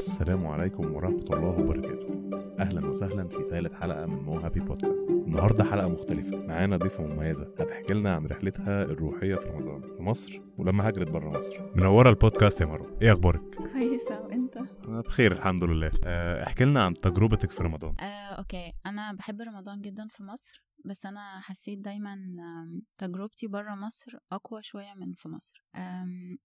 السلام عليكم ورحمة الله وبركاته. أهلا وسهلا في ثالث حلقة من Mo Happy Podcast. النهاردة حلقة مختلفة. معانا ضيفة مميزة. هتحكي لنا عن رحلتها الروحية في رمضان. في مصر ولما هاجرت بره مصر. منورة البودكاست يا مروة. إيه أخبارك؟ كويسة. وأنت؟ أنا بخير الحمد لله. أه، احكي لنا عن تجربتك في رمضان. آه، okay. أنا بحب رمضان جدا في مصر. بس أنا حسيت دايما تجربتي برا مصر أقوى شوية من في مصر.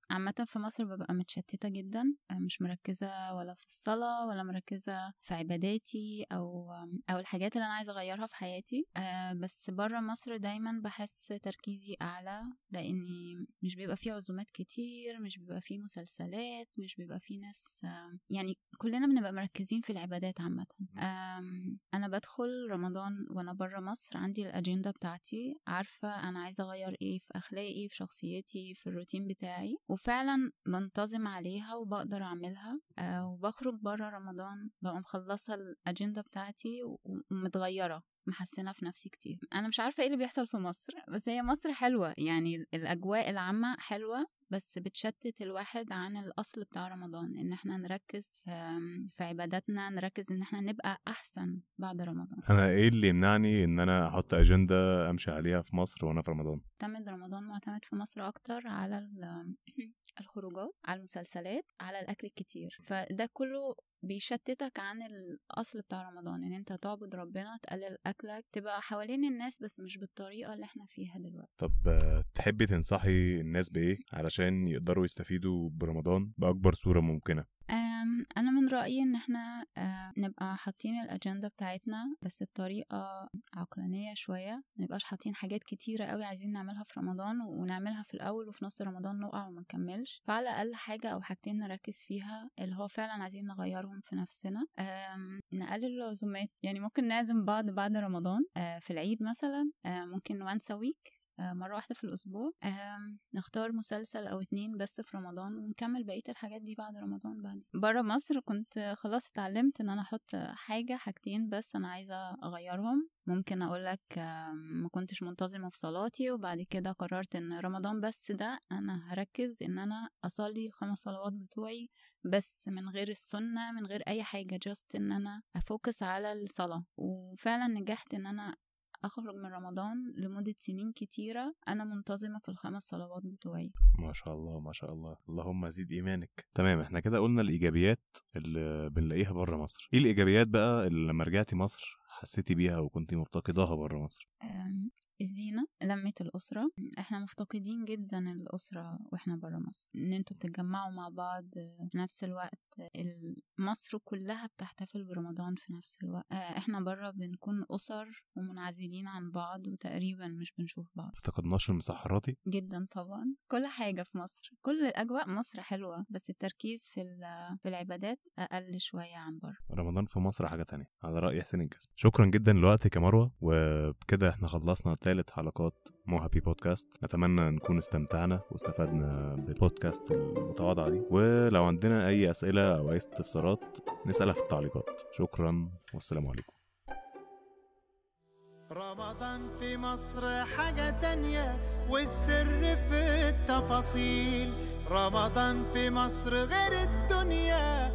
عامة في مصر ببقى متشتتة جدا مش مركزة ولا في الصلاة ولا مركزة في عباداتي آم، أو الحاجات اللي أنا عايزة أغيرها في حياتي. آه، بس برا مصر دايما بحس تركيزي أعلى لأني مش بيبقى فيه عزومات كتير مش بيبقى فيه مسلسلات مش بيبقى فيه ناس يعني كلنا بنبقى مركزين في العبادات عامة. أنا بدخل رمضان وأنا برا مصر عندي الأجندة بتاعتي عارفة أنا عايزة أغير إيه في أخلاقي في شخصيتي في الروتين بتاعي وفعلا بنتظم عليها وبقدر أعملها أه، وبخرج برا رمضان ببقى مخلصة الأجندة بتاعتي ومتغيرة محسنة في نفسي كتير. أنا مش عارفة إيه اللي بيحصل في مصر بس هي مصر حلوة يعني الأجواء العامة حلوة بس بتشتت الواحد عن الأصل بتاع رمضان إن إحنا نركز في, في عباداتنا نركز إن إحنا نبقى أحسن بعد رمضان. أنا إيه اللي يمنعني إن أنا أحط أجندة أمشي عليها في مصر وأنا في رمضان؟ معتمد رمضان معتمد في مصر أكتر على ال- الخروجات على المسلسلات على الأكل الكتير. فده كله بيشتتك عن الأصل بتاع رمضان إن أنت تعبد ربنا تقلل أكلك تبقى حوالين الناس بس مش بالطريقة اللي إحنا فيها دلوقتي. طب تحبي تنصحي الناس بإيه علشان يقدروا يستفيدوا برمضان بأكبر صورة ممكنة؟ أنا من رأيي إن إحنا آه، نبقى حاطين الأجندة بتاعتنا بس بطريقة عقلانية شوية. منبقاش حاطين حاجات كتيرة قوي عايزين نعملها في رمضان ونعملها في الأول وفي نص رمضان نقع وما نكملش. فعلى الأقل حاجة أو حاجتين نركز فيها اللي هو فعلا عايزين نغيرهم في نفسنا. نقلل العزومات. يعني ممكن نعزم بعض بعد رمضان آه، في العيد مثلا آه، ممكن وانس ويك مرة واحدة في الأسبوع. نختار مسلسل أو اتنين بس في رمضان ونكمل بقية الحاجات دي بعد رمضان بعد برا مصر كنت خلاص اتعلمت إن أنا أحط حاجة حاجتين بس أنا عايزة أغيرهم. ممكن أقولك ما كنتش منتظمة في صلاتي وبعد كده قررت إن رمضان بس ده أنا هركز إن أنا أصلي الخمس صلوات بتوعي بس من غير السنة من غير أي حاجة just إن أنا أ focus على الصلاة. وفعلا نجحت إن أنا أخرج من رمضان لمدة سنين كتيرة أنا منتظمة في الخمس صلوات بتوعي. ما شاء الله ما شاء الله. اللهم زيد إيمانك. تمام إحنا كده قلنا الإيجابيات اللي بنلاقيها بره مصر. إيه الإيجابيات بقى اللي لما رجعتي مصر حسيتي بيها وكنتي مفتقداها بره مصر؟ أم، الزينة لمة الأسرة. إحنا مفتقدين جدا الأسرة وإحنا برا مصر. إن أنتوا بتتجمعوا مع بعض في نفس الوقت. ال- مصر كلها بتحتفل برمضان في نفس الوقت. آه، إحنا برا بنكون أسر ومنعزلين عن بعض وتقريبا مش بنشوف بعض. افتقدناش المسحراتي جدا طبعا. كل حاجة في مصر. كل أجواء مصر حلوة بس التركيز في في العبادات أقل شوية عن بره. رمضان في مصر حاجة تانية. على رأي حسين الجسم. شكرا جدا لوقتك يا مروة وبكده إحنا خلصنا ثالث حلقات مو هابي بودكاست نتمنى نكون استمتعنا واستفدنا بالبودكاست المتواضعة دي. ولو عندنا أي أسئلة أو أي استفسارات نسألها في التعليقات. شكرا والسلام عليكم. رمضان في مصر حاجة تانية والسر في التفاصيل. رمضان في مصر غير الدنيا